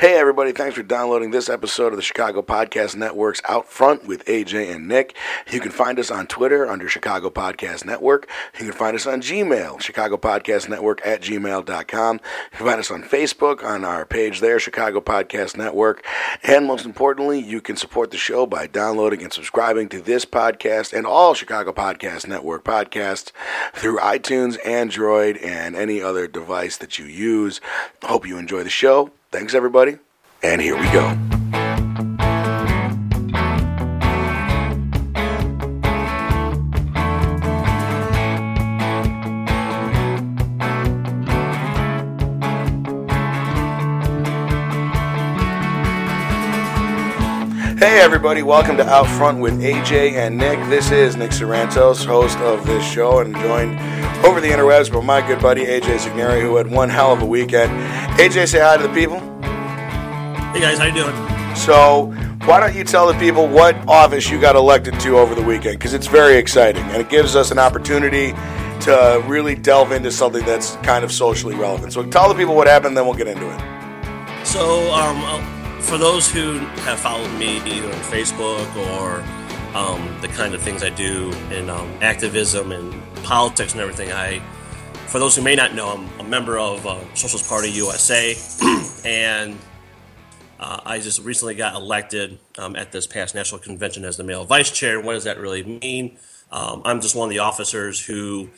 Hey, everybody, thanks for downloading this episode of the Chicago Podcast Network's Out Front with AJ and Nick. You can find us on Twitter under Chicago Podcast Network. You can find us on Gmail, Chicago Podcast Network at gmail.com. You can find us on Facebook on our page there, Chicago Podcast Network. And most importantly, you can support the show by downloading and subscribing to this podcast and all Chicago Podcast Network podcasts through iTunes, Android, and any other device that you use. Hope you enjoy the show. Thanks, everybody. And here we go. Hey, everybody, welcome to Out Front with AJ and Nick. This is Nick Sorrentos, host of this show, and joined over the interwebs by my good buddy AJ Signeri, who had one hell of a weekend. AJ, say hi to the people. Hey guys, how you doing? So, why don't you tell the people what office you got elected to over the weekend? Because it's very exciting, and it gives us an opportunity to really delve into something that's kind of socially relevant. So, tell the people what happened, then we'll get into it. So, um, for those who have followed me either on Facebook or um, the kind of things I do in um, activism and politics and everything, I, for those who may not know, I'm a member of uh, Socialist Party USA, and uh, I just recently got elected um, at this past national convention as the male vice chair. What does that really mean? Um, I'm just one of the officers who,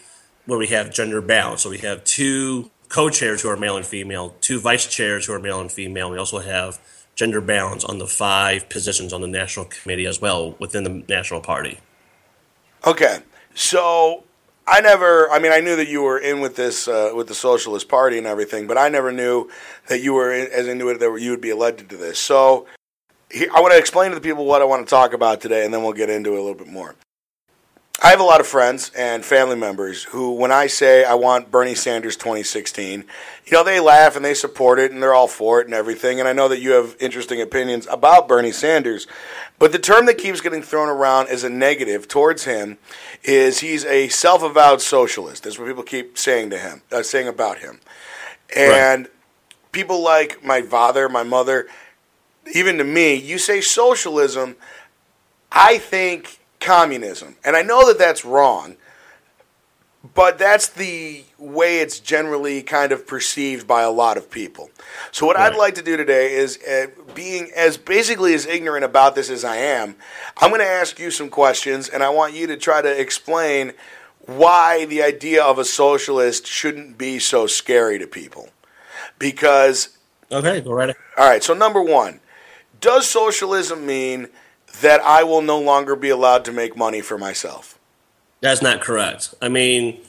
where we have gender balance. So we have two co-chairs who are male and female, two vice chairs who are male and female. We also have gender balance on the five positions on the national committee as well within the national party. Okay, so I never. I mean, I knew that you were in with this uh, with the Socialist Party and everything, but I never knew that you were in, as into it that you would be elected to this. So I want to explain to the people what I want to talk about today, and then we'll get into it a little bit more. I have a lot of friends and family members who, when I say I want Bernie Sanders 2016, you know, they laugh and they support it and they're all for it and everything. And I know that you have interesting opinions about Bernie Sanders. But the term that keeps getting thrown around as a negative towards him is he's a self avowed socialist. That's what people keep saying to him, uh, saying about him. And right. people like my father, my mother, even to me, you say socialism, I think communism. And I know that that's wrong, but that's the way it's generally kind of perceived by a lot of people. So, what right. I'd like to do today is, uh, being as basically as ignorant about this as I am, I'm going to ask you some questions, and I want you to try to explain why the idea of a socialist shouldn't be so scary to people. Because. Okay, go right ahead. All right, so number one, does socialism mean that I will no longer be allowed to make money for myself. That's not correct. I mean,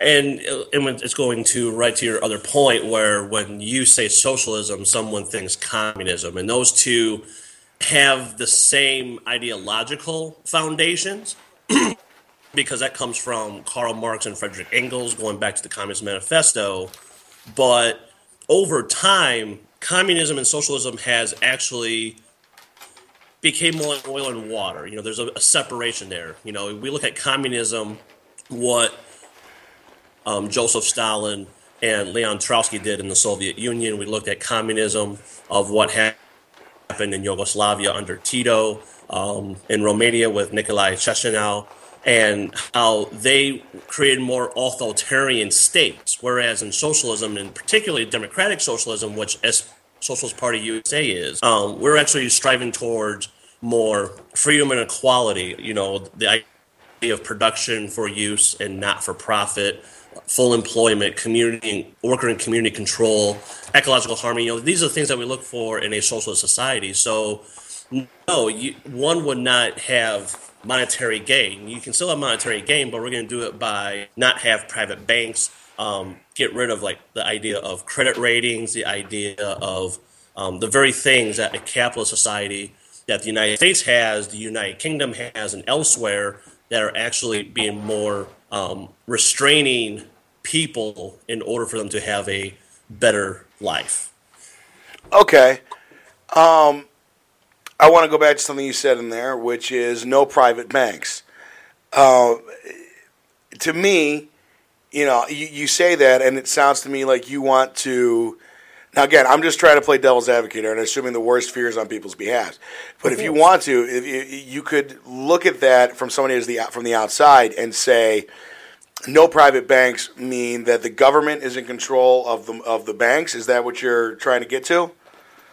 and, it's going to right to your other point where when you say socialism, someone thinks communism, and those two have the same ideological foundations. because that comes from Karl Marx and Frederick Engels, going back to the Communist Manifesto. But over time, communism and socialism has actually became more like oil and water. You know, there's a, a separation there. You know, we look at communism, what um, Joseph Stalin and Leon Trotsky did in the Soviet Union. We looked at communism of what happened in Yugoslavia under Tito, um, in Romania with Nicolae Ceausescu, and how they created more authoritarian states. Whereas in socialism, and particularly democratic socialism, which as Socialist Party USA is. Um, we're actually striving towards more freedom and equality. You know, the idea of production for use and not for profit, full employment, community worker and community control, ecological harmony. You know, these are the things that we look for in a socialist society. So, no, you, one would not have monetary gain. You can still have monetary gain, but we're going to do it by not have private banks um, get rid of like the idea of credit ratings, the idea of um, the very things that a capitalist society that the United States has, the United Kingdom has, and elsewhere that are actually being more um, restraining people in order for them to have a better life. Okay. Um, I want to go back to something you said in there, which is no private banks. Uh, to me, you know, you, you say that, and it sounds to me like you want to Now, again, I'm just trying to play devil's advocate here and assuming the worst fears on people's behalf. But if you want to, if you, you could look at that from somebody as the from the outside and say, no private banks mean that the government is in control of the of the banks. Is that what you're trying to get to?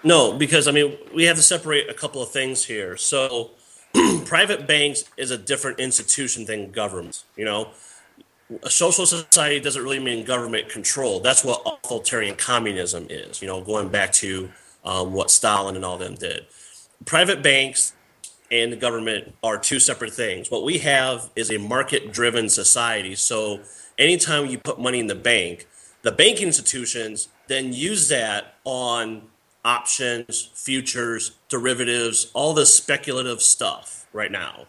No, because I mean we have to separate a couple of things here. So, private banks is a different institution than government. You know, a social society doesn't really mean government control. That's what authoritarian communism is. You know, going back to um, what Stalin and all them did. Private banks and the government are two separate things. What we have is a market-driven society. So anytime you put money in the bank, the banking institutions then use that on options, futures, derivatives, all this speculative stuff right now.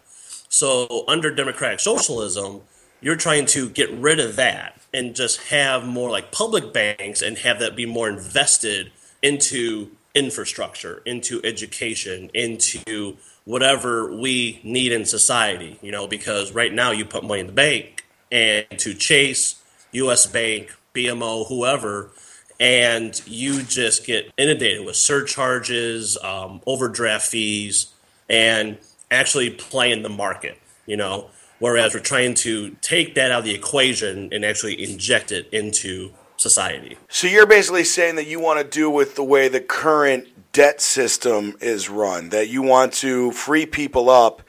So under democratic socialism, you're trying to get rid of that and just have more like public banks and have that be more invested into infrastructure, into education, into whatever we need in society, you know, because right now you put money in the bank and to Chase, US Bank, BMO, whoever, and you just get inundated with surcharges, um, overdraft fees, and actually playing the market, you know. Whereas we're trying to take that out of the equation and actually inject it into society. So you're basically saying that you want to do with the way the current debt system is run, that you want to free people up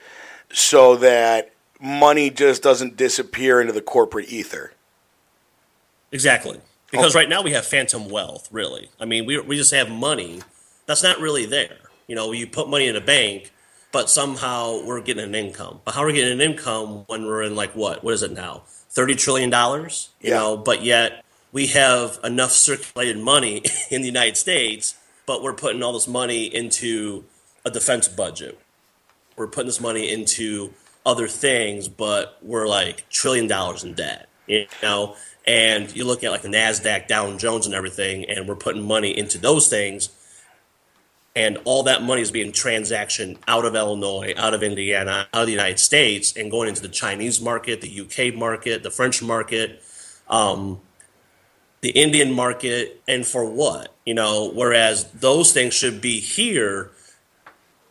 so that money just doesn't disappear into the corporate ether. Exactly. Because right now we have phantom wealth, really. I mean, we, we just have money that's not really there. You know, you put money in a bank but somehow we're getting an income. But how are we getting an income when we're in like what? What is it now? Thirty trillion dollars. You yeah. know, but yet we have enough circulated money in the United States, but we're putting all this money into a defense budget. We're putting this money into other things, but we're like trillion dollars in debt. You know, and you look at like the Nasdaq, Dow Jones, and everything, and we're putting money into those things and all that money is being transactioned out of Illinois, out of Indiana, out of the United States, and going into the Chinese market, the UK market, the French market, um, the Indian market, and for what? You know, whereas those things should be here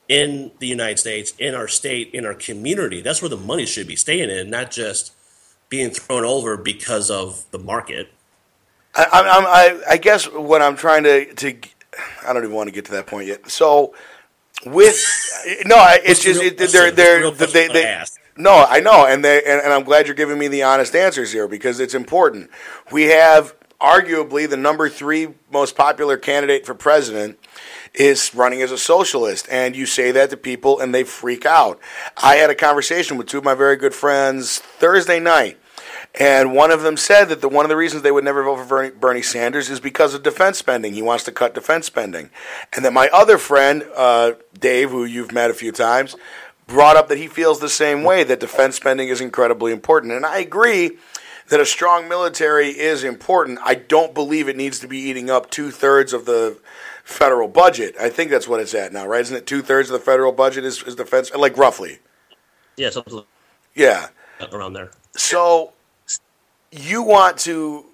in the United States, in our state, in our community. That's where the money should be staying in, not just being thrown over because of the market. I, I, I guess what I'm trying to, to I don't even want to get to that point yet. So with no, it's just it, they're they're they, they, no, I know, and they and, and I'm glad you're giving me the honest answers here because it's important. We have arguably the number three most popular candidate for president is running as a socialist and you say that to people and they freak out. I had a conversation with two of my very good friends thursday night and one of them said that the, one of the reasons they would never vote for Bernie, Bernie, Sanders is because of defense spending. He wants to cut defense spending. And that my other friend, uh, Dave, who you've met a few times, brought up that he feels the same way, that defense spending is incredibly important. And I agree that a strong military is important. I don't believe it needs to be eating up two thirds of the federal budget. I think that's what it's at now, right? Isn't it two thirds of the federal budget is, is defense, like roughly? Yeah, something. Yeah, around there. So you want to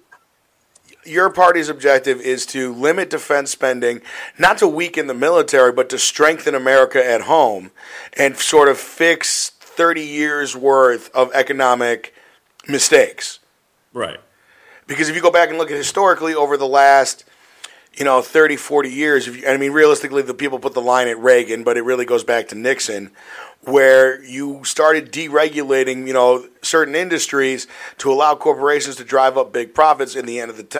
your party's objective is to limit defense spending, not to weaken the military, but to strengthen America at home and sort of fix 30 years worth of economic mistakes. Right. Because if you go back and look at historically over the last you know 30 40 years if you, i mean realistically the people put the line at reagan but it really goes back to nixon where you started deregulating, you know, certain industries to allow corporations to drive up big profits in the end of the t-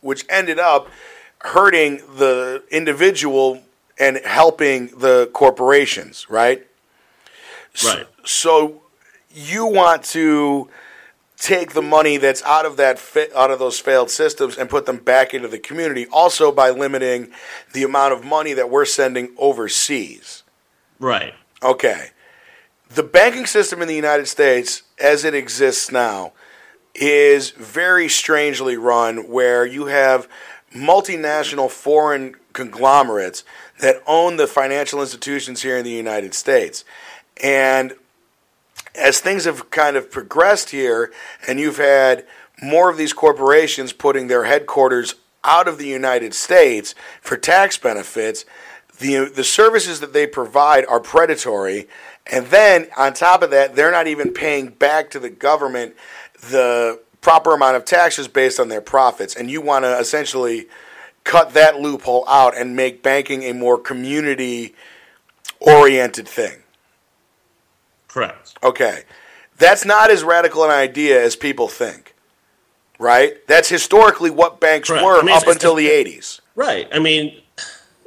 which ended up hurting the individual and helping the corporations, right? Right. So, so you want to take the money that's out of that out of those failed systems and put them back into the community also by limiting the amount of money that we're sending overseas. Right. Okay. The banking system in the United States, as it exists now, is very strangely run where you have multinational foreign conglomerates that own the financial institutions here in the United States. And as things have kind of progressed here, and you've had more of these corporations putting their headquarters out of the United States for tax benefits. The, the services that they provide are predatory. And then on top of that, they're not even paying back to the government the proper amount of taxes based on their profits. And you want to essentially cut that loophole out and make banking a more community oriented thing. Correct. Okay. That's not as radical an idea as people think. Right? That's historically what banks Correct. were I mean, up until the 80s. Right. I mean,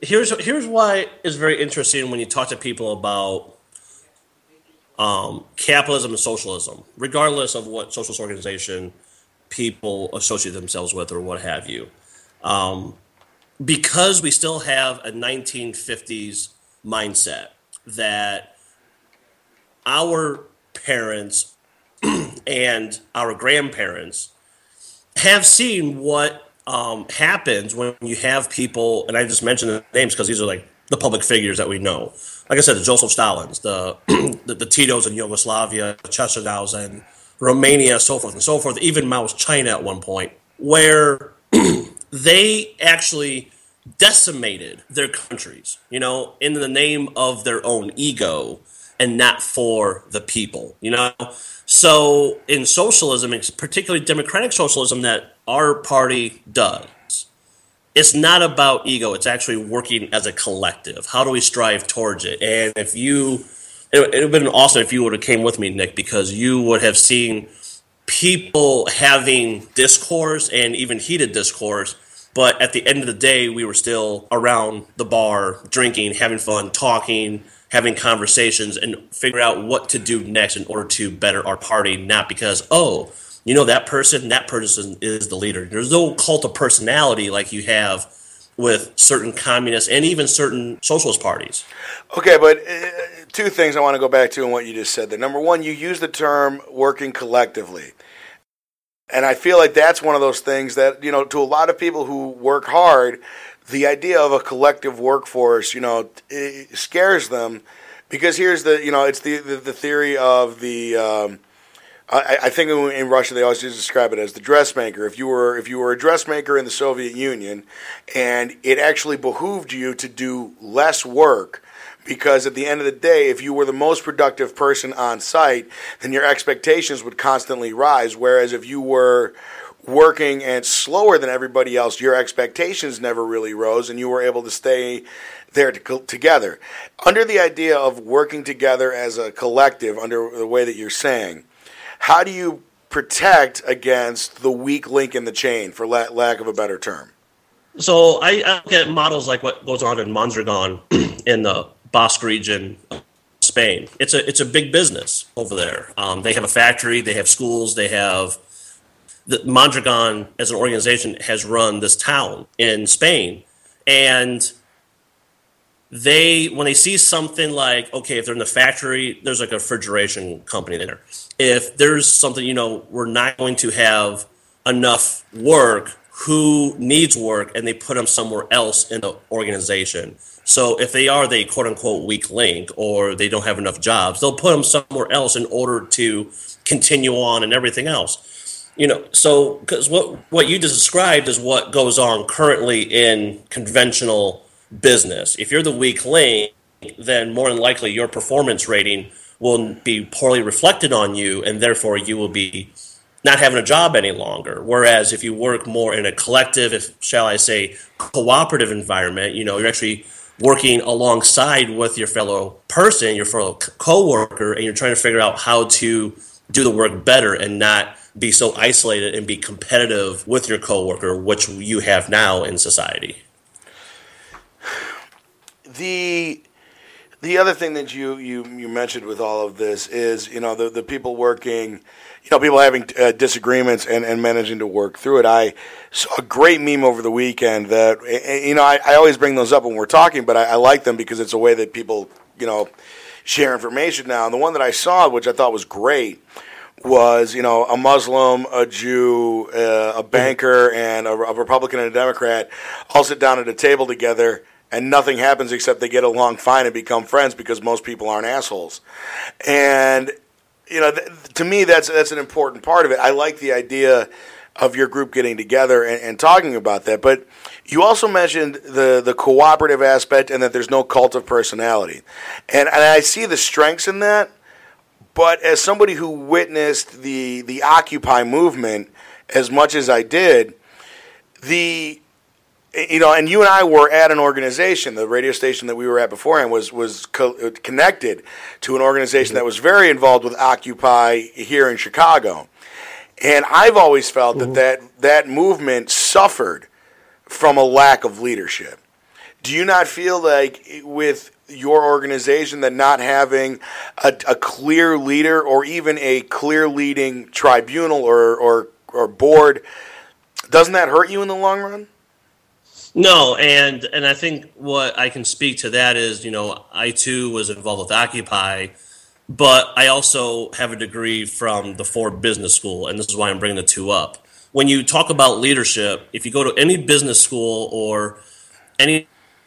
here's here's why it's very interesting when you talk to people about um, capitalism and socialism, regardless of what socialist organization people associate themselves with or what have you. Um, because we still have a 1950s mindset that our parents and our grandparents have seen what um, happens when you have people, and I just mentioned the names because these are like the public figures that we know. Like I said, the Joseph Stalins, the the, the Titos in Yugoslavia, the Chechenows in Romania, so forth and so forth. Even Mao's China at one point, where they actually decimated their countries, you know, in the name of their own ego and not for the people, you know. So in socialism, particularly democratic socialism that our party does, it's not about ego. It's actually working as a collective. How do we strive towards it? And if you, it, would have been awesome if you would have came with me, Nick, because you would have seen people having discourse and even heated discourse. But at the end of the day, we were still around the bar, drinking, having fun, talking, having conversations, and figure out what to do next in order to better our party. Not because, oh, you know, that person, that person is the leader. There's no cult of personality like you have with certain communist and even certain socialist parties. Okay, but uh, two things I want to go back to in what you just said there. Number one, you use the term working collectively. And I feel like that's one of those things that, you know, to a lot of people who work hard, the idea of a collective workforce, you know, scares them because here's the, you know, it's the, the, the theory of the, um, I, I think in Russia they always describe it as the dressmaker. If you were if you were a dressmaker in the Soviet Union, and it actually behooved you to do less work, because at the end of the day, if you were the most productive person on site, then your expectations would constantly rise. Whereas if you were working and slower than everybody else, your expectations never really rose, and you were able to stay there to, together. Under the idea of working together as a collective, under the way that you're saying how do you protect against the weak link in the chain, for la- lack of a better term? So I, I look at models like what goes on in Mondragon in the Basque region Spain. It's a it's a big business over there. Um, they have a factory, they have schools, they have the Mondragon as an organization has run this town in Spain, and they when they see something like okay if they're in the factory there's like a refrigeration company there. If there's something you know we're not going to have enough work who needs work and they put them somewhere else in the organization. So if they are the quote unquote weak link or they don't have enough jobs they'll put them somewhere else in order to continue on and everything else you know so because what what you described is what goes on currently in conventional business. If you're the weak link, then more than likely your performance rating will be poorly reflected on you, and therefore you will be not having a job any longer. Whereas if you work more in a collective, if shall I say, cooperative environment, you know, you're actually working alongside with your fellow person, your fellow coworker, and you're trying to figure out how to do the work better and not be so isolated and be competitive with your coworker, which you have now in society? The the other thing that you, you, you mentioned with all of this is you know the, the people working you know people having uh, disagreements and, and managing to work through it. I saw a great meme over the weekend that you know I, I always bring those up when we're talking but I, I like them because it's a way that people you know share information now. And the one that i saw which i thought was great was you know a Muslim, a Jew, uh, a banker, and a, a Republican and a Democrat all sit down at a table together and nothing happens except they get along fine and become friends because most people aren't assholes. And you know, th- to me, that's that's an important part of it. I like the idea of your group getting together and, and talking about that. But you also mentioned the the cooperative aspect and that there's no cult of personality, and and I see the strengths in that. But as somebody who witnessed the the Occupy movement as much as I did, the you know, and you and I were at an organization. The radio station that we were at beforehand was was co- connected to an organization that was very involved with Occupy here in Chicago. And I've always felt mm-hmm. that, that that movement suffered from a lack of leadership. Do you not feel like with your organization that not having a, a clear leader or even a clear leading tribunal or, or, or board, doesn't that hurt you in the long run? No, and and I think what I can speak to that is, you know, I too was involved with Occupy, but I also have a degree from the Ford Business School, and this is why I'm bringing the two up. When you talk about leadership, if you go to any business school or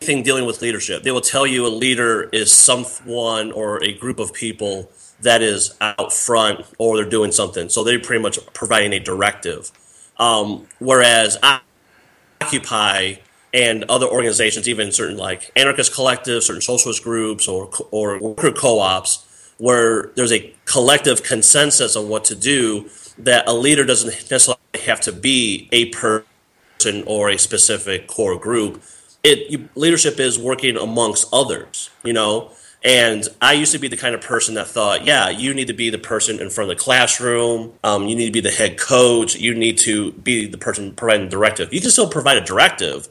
anything dealing with leadership, they will tell you a leader is someone or a group of people that is out front or they're doing something. So they're pretty much providing a directive. Um, whereas Occupy and other organizations, even certain like anarchist collectives, certain socialist groups, or or worker co-ops, where there's a collective consensus on what to do. That a leader doesn't necessarily have to be a person or a specific core group. It you, leadership is working amongst others, you know. And I used to be the kind of person that thought, yeah, you need to be the person in front of the classroom. Um, you need to be the head coach. You need to be the person providing directive. You can still provide a directive,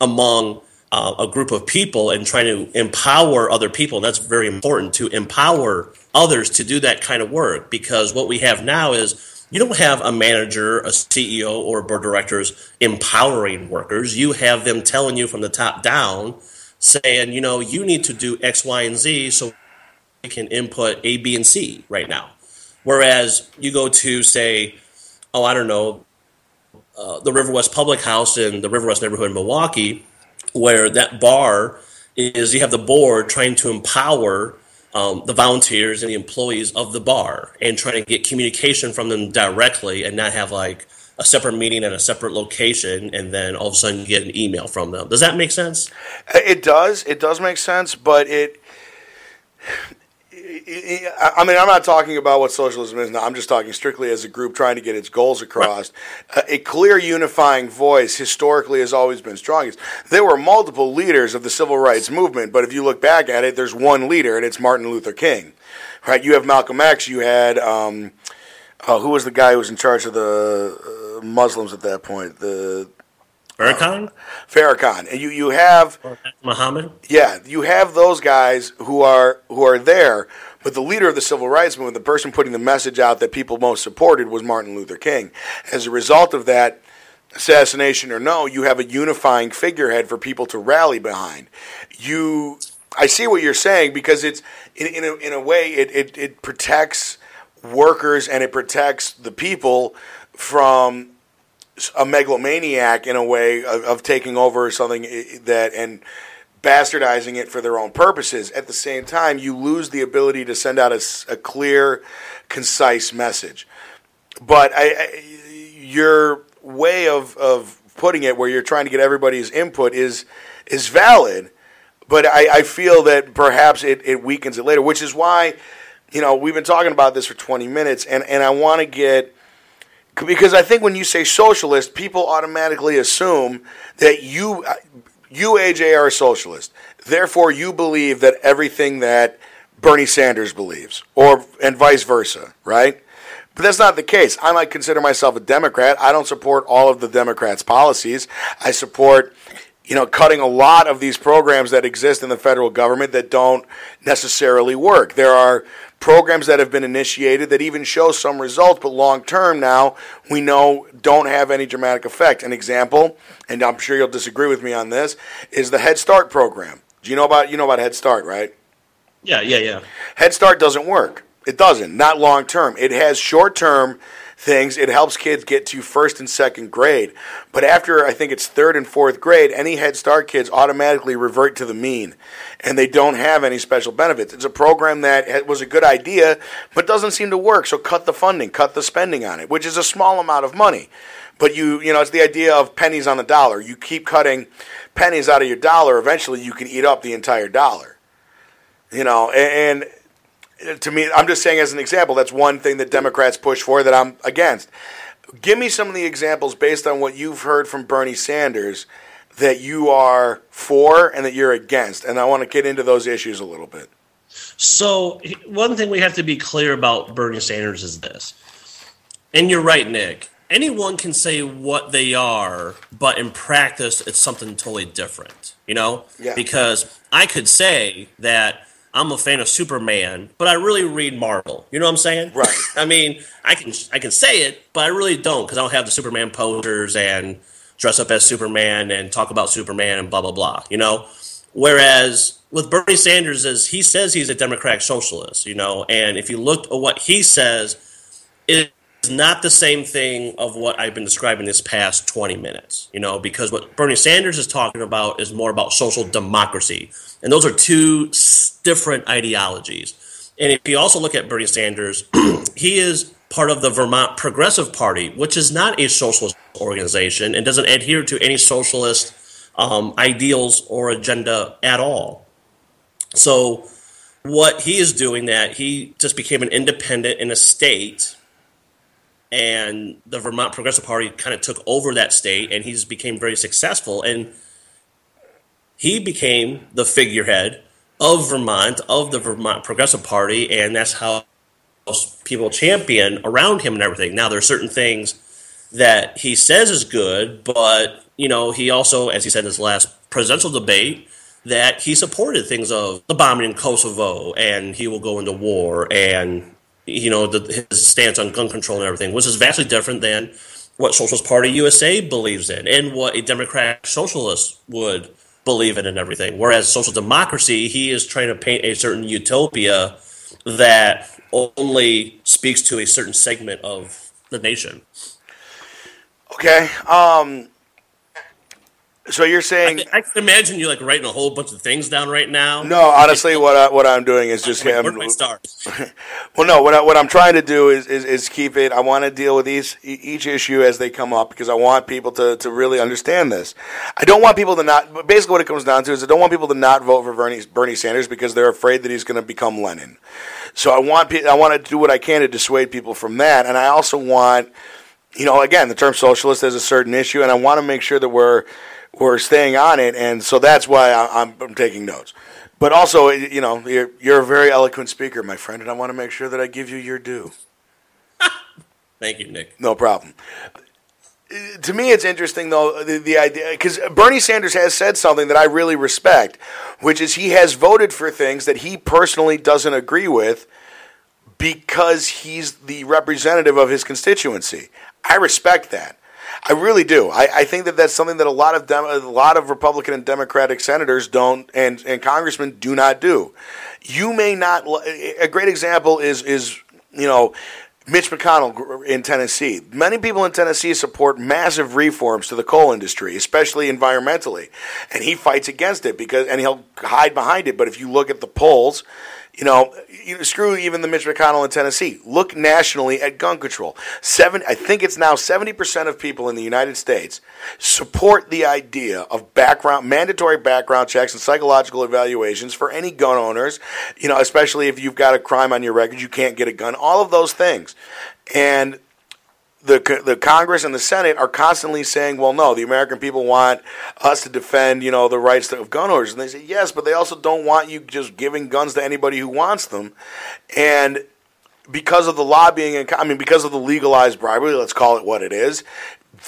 among uh, a group of people and trying to empower other people. And that's very important to empower others to do that kind of work because what we have now is you don't have a manager, a CEO, or a board of directors empowering workers. You have them telling you from the top down, saying, you know, you need to do X, Y, and Z so we can input A, B, and C right now. Whereas you go to, say, oh, I don't know, uh, the Riverwest Public House in the Riverwest neighborhood in Milwaukee, where that bar is you have the board trying to empower um, the volunteers and the employees of the bar and trying to get communication from them directly and not have like a separate meeting at a separate location and then all of a sudden get an email from them. Does that make sense? It does. It does make sense, but it I mean, I'm not talking about what socialism is now. I'm just talking strictly as a group trying to get its goals across. Right. Uh, a clear unifying voice historically has always been strongest. There were multiple leaders of the civil rights movement, but if you look back at it, there's one leader, and it's Martin Luther King. Right? You have Malcolm X. You had um, uh, who was the guy who was in charge of the uh, Muslims at that point? The Farrakhan? Farrakhan. And you, you have Muhammad? Yeah, you have those guys who are who are there, but the leader of the civil rights movement, the person putting the message out that people most supported was Martin Luther King. As a result of that, assassination or no, you have a unifying figurehead for people to rally behind. You I see what you're saying because it's in, in, a, in a way it, it, it protects workers and it protects the people from a megalomaniac in a way of, of taking over something that and bastardizing it for their own purposes. At the same time, you lose the ability to send out a, a clear, concise message. But I, I, your way of, of putting it, where you're trying to get everybody's input, is is valid. But I, I feel that perhaps it, it weakens it later, which is why, you know, we've been talking about this for 20 minutes, and, and I want to get because I think when you say socialist, people automatically assume that you, uh, you AJ are a socialist. Therefore, you believe that everything that Bernie Sanders believes, or and vice versa, right? But that's not the case. I might consider myself a Democrat. I don't support all of the Democrats' policies. I support, you know, cutting a lot of these programs that exist in the federal government that don't necessarily work. There are programs that have been initiated that even show some results, but long term now we know don't have any dramatic effect. An example, and I'm sure you'll disagree with me on this, is the Head Start program. Do you know about you know about Head Start, right? Yeah, yeah, yeah. Head Start doesn't work. It doesn't. Not long term. It has short term things, it helps kids get to first and second grade. But after I think it's third and fourth grade, any Head Start kids automatically revert to the mean, and they don't have any special benefits. It's a program that was a good idea, but doesn't seem to work. So cut the funding, cut the spending on it, which is a small amount of money. But you, you know, it's the idea of pennies on the dollar. You keep cutting pennies out of your dollar, eventually you can eat up the entire dollar. You know, and, and to me, I'm just saying as an example, that's one thing that Democrats push for that I'm against. Give me some of the examples based on what you've heard from Bernie Sanders that you are for and that you're against. And I want to get into those issues a little bit. So, one thing we have to be clear about Bernie Sanders is this. And you're right, Nick anyone can say what they are, but in practice, it's something totally different. You know, yeah. because I could say that I'm a fan of Superman, but I really read Marvel. You know what I'm saying? Right. I mean, I can I can say it, but I really don't because I don't have the Superman posters and dress up as Superman and talk about Superman and blah blah blah. You know, whereas with Bernie Sanders is he says he's a democratic socialist. You know, and if you look at what he says, it not the same thing of what I've been describing this past 20 minutes, you know, because what Bernie Sanders is talking about is more about social democracy. And those are two different ideologies. And if you also look at Bernie Sanders, he is part of the Vermont Progressive Party, which is not a socialist organization and doesn't adhere to any socialist um, ideals or agenda at all. So, what he is doing that he just became an independent in a state and the Vermont Progressive Party kind of took over that state, and he's became very successful, and he became the figurehead of Vermont of the Vermont Progressive Party, and that's how people champion around him and everything. Now there are certain things that he says is good, but you know he also, as he said in his last presidential debate, that he supported things of the bombing in Kosovo, and he will go into war, and you know, the, his stance on gun control and everything, which is vastly different than what Socialist Party USA believes in and what a Democratic socialist would believe in and everything. Whereas social democracy, he is trying to paint a certain utopia that only speaks to a certain segment of the nation. Okay. Um, so you're saying I, I, can imagine you like writing a whole bunch of things down right now. No, honestly, what I, what I'm doing is just him. I start? well, no, what I, what I'm trying to do is, is, is keep it. I want to deal with these each issue as they come up because I want people to, to really understand this. I don't want people to not. Basically, what it comes down to is I don't want people to not vote for Bernie Bernie Sanders because they're afraid that he's going to become Lenin. So I want I want to do what I can to dissuade people from that, and I also want. You know, again, the term socialist is a certain issue, and I want to make sure that we're we're staying on it, and so that's why I, am I'm taking notes. But also, you know, you're you're a very eloquent speaker, my friend, and I want to make sure that I give you your due. Thank you, Nick. No problem. To me, it's interesting though the, the idea because Bernie Sanders has said something that I really respect, which is he has voted for things that he personally doesn't agree with because he's the representative of his constituency. I respect that. I really do. I, I, think that that's something that a lot of Dem- a lot of Republican and Democratic senators don't and and congressmen do not do. You may not. A great example is is you know. Mitch McConnell in Tennessee. Many people in Tennessee support massive reforms to the coal industry, especially environmentally, and he fights against it because and he'll hide behind it. But if you look at the polls, you know, screw even the Mitch McConnell in Tennessee. Look nationally at gun control. Seven, I think it's now seventy percent of people in the United States support the idea of background, mandatory background checks and psychological evaluations for any gun owners. You know, especially if you've got a crime on your record, you can't get a gun. All of those things, and the the Congress and the Senate are constantly saying, "Well, no, the American people want us to defend, you know, the rights of gun owners." And they say, "Yes, but they also don't want you just giving guns to anybody who wants them." And because of the lobbying and I mean because of the legalized bribery, let's call it what it is,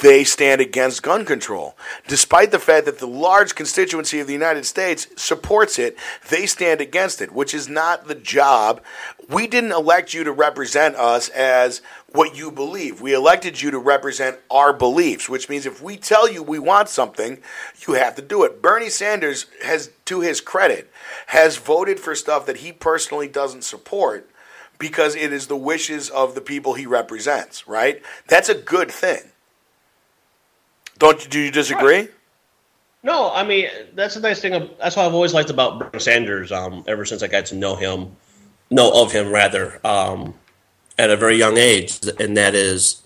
they stand against gun control. Despite the fact that the large constituency of the United States supports it, they stand against it, which is not the job. We didn't elect you to represent us as what you believe. We elected you to represent our beliefs, which means if we tell you we want something, you have to do it. Bernie Sanders has, to his credit, has voted for stuff that he personally doesn't support because it is the wishes of the people he represents, right? That's a good thing. Don't do you disagree? No, I mean that's the nice thing. That's what I've always liked about Bernie Sanders. Um, ever since I got to know him, know of him rather, um, at a very young age, and that is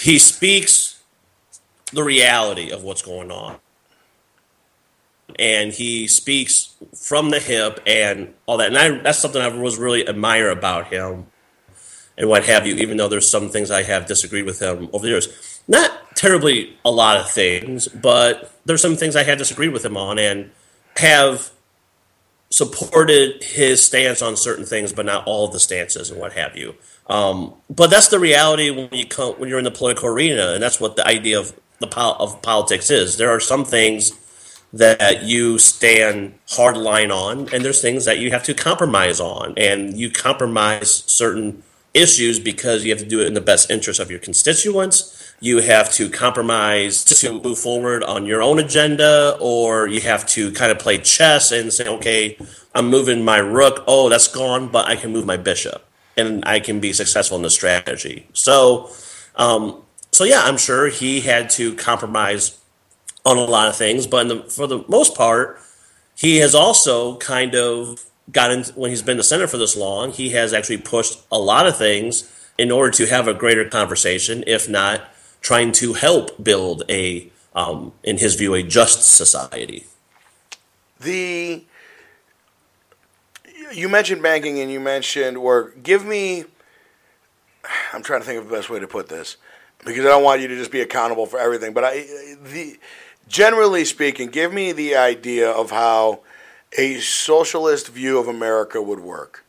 he speaks the reality of what's going on, and he speaks from the hip and all that. And I, that's something I was really admire about him and what have you. Even though there's some things I have disagreed with him over the years, not terribly a lot of things, but there's some things I have disagreed with him on and have supported his stance on certain things, but not all of the stances and what have you. Um, but that's the reality when you come, when you're in the political arena, and that's what the idea of the of politics is. There are some things that you stand hard line on, and there's things that you have to compromise on, and you compromise certain issues because you have to do it in the best interest of your constituents. You have to compromise to move forward on your own agenda, or you have to kind of play chess and say, okay, I'm moving my rook. Oh, that's gone, but I can move my bishop, and I can be successful in the strategy. So, um, so yeah, I'm sure he had to compromise on a lot of things, but the, for the most part, he has also kind of gotten when he's been the center for this long. He has actually pushed a lot of things in order to have a greater conversation, if not trying to help build a, um, in his view, a just society. The you mentioned banking and you mentioned or give me. I'm trying to think of the best way to put this because I don't want you to just be accountable for everything. But I, the generally speaking, give me the idea of how a socialist view of America would work.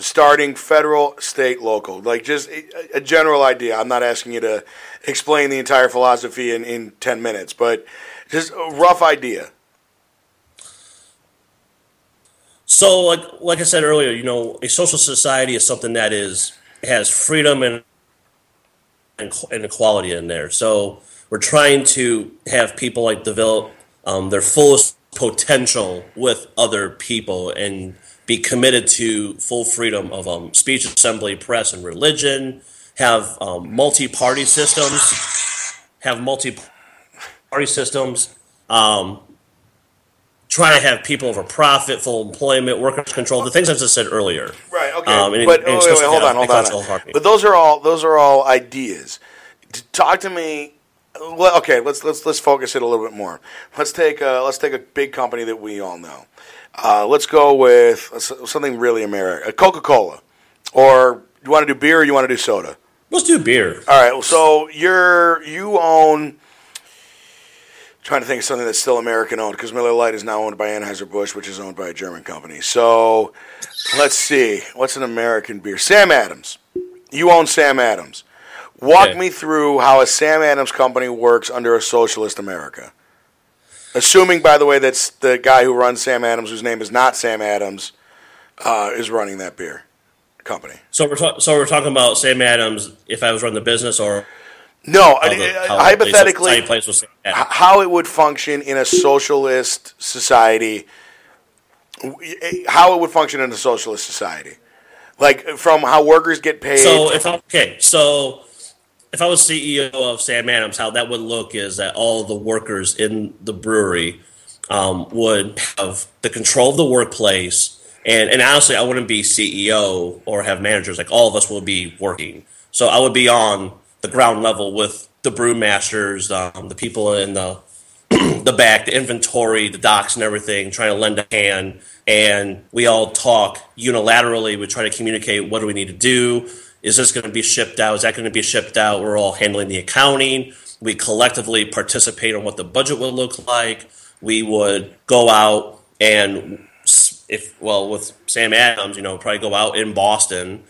Starting federal, state, local. Like just a, general idea. I'm not asking you to explain the entire philosophy in, in 10 minutes, but just a rough idea. So, like, like I said earlier, you know, a social society is something that is has freedom and and, and equality in there. So, we're trying to have people like develop um, their fullest potential with other people and be committed to full freedom of um, speech, assembly, press, and religion. Have um, multi-party systems. Have multi-party systems. Um, try to have people over profit, full employment, workers control, the things I just said earlier. Right. Okay. Um, and, but and wait, wait, hold on, hold on. But those are all those are all ideas. Talk to me well, okay, let's let's let's focus it a little bit more. Let's take a, let's take a big company that we all know. Uh, let's go with something really American, Coca Cola, or you want to do beer or you want to do soda? Let's do beer. All right. So you're you own. Trying to think of something that's still American owned because Miller Lite is now owned by Anheuser Busch, which is owned by a German company. So let's see, what's an American beer? Sam Adams. You own Sam Adams. Walk okay. me through how a Sam Adams company works under a socialist America. Assuming, by the way, that's the guy who runs Sam Adams, whose name is not Sam Adams, uh, is running that beer company. So we're ta- so we're talking about Sam Adams. If I was running the business, or no, how the, how hypothetically, how it would function in a socialist society. How it would function in a socialist society, like from how workers get paid. So if okay, so if I was CEO of Sam Adams, how that would look is that all the workers in the brewery um, would have the control of the workplace. And, and honestly, I wouldn't be CEO or have managers. Like all of us will be working. So I would be on the ground level with the brewmasters, um, the people in the the back, the inventory, the docks, and everything, trying to lend a hand. And we all talk unilaterally. We try to communicate what do we need to do is this going to be shipped out? Is that going to be shipped out? We're all handling the accounting. We collectively participate on what the budget would look like. We would go out and, if well, with Sam Adams, you know, probably go out in Boston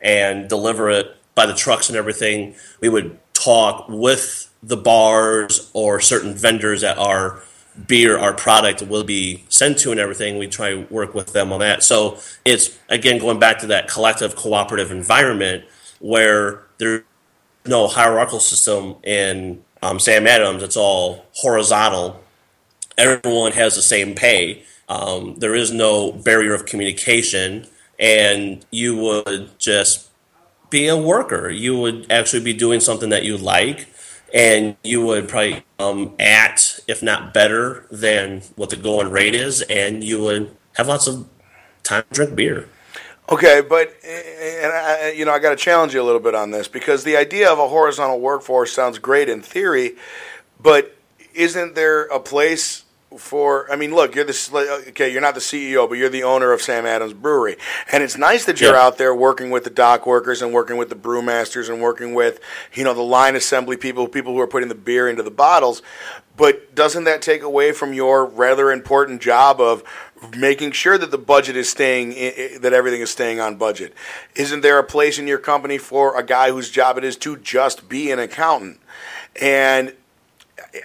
and deliver it by the trucks and everything. We would talk with the bars or certain vendors that are beer, our product will be sent to and everything. We try to work with them on that. So it's again going back to that collective cooperative environment where there's no hierarchical system in um, Sam Adams. It's all horizontal. Everyone has the same pay. Um, there is no barrier of communication. and you would just be a worker. You would actually be doing something that you like, and you would probably um, at, if not better, than what the going rate is, and you would have lots of time to drink beer. Okay, but and I, you know I got to challenge you a little bit on this because the idea of a horizontal workforce sounds great in theory, but isn't there a place for I mean, look, you're the okay, you're not the CEO, but you're the owner of Sam Adams Brewery, and it's nice that you're yeah. out there working with the dock workers and working with the brewmasters and working with you know the line assembly people, people who are putting the beer into the bottles. But doesn't that take away from your rather important job of making sure that the budget is staying that everything is staying on budget? Isn't there a place in your company for a guy whose job it is to just be an accountant? And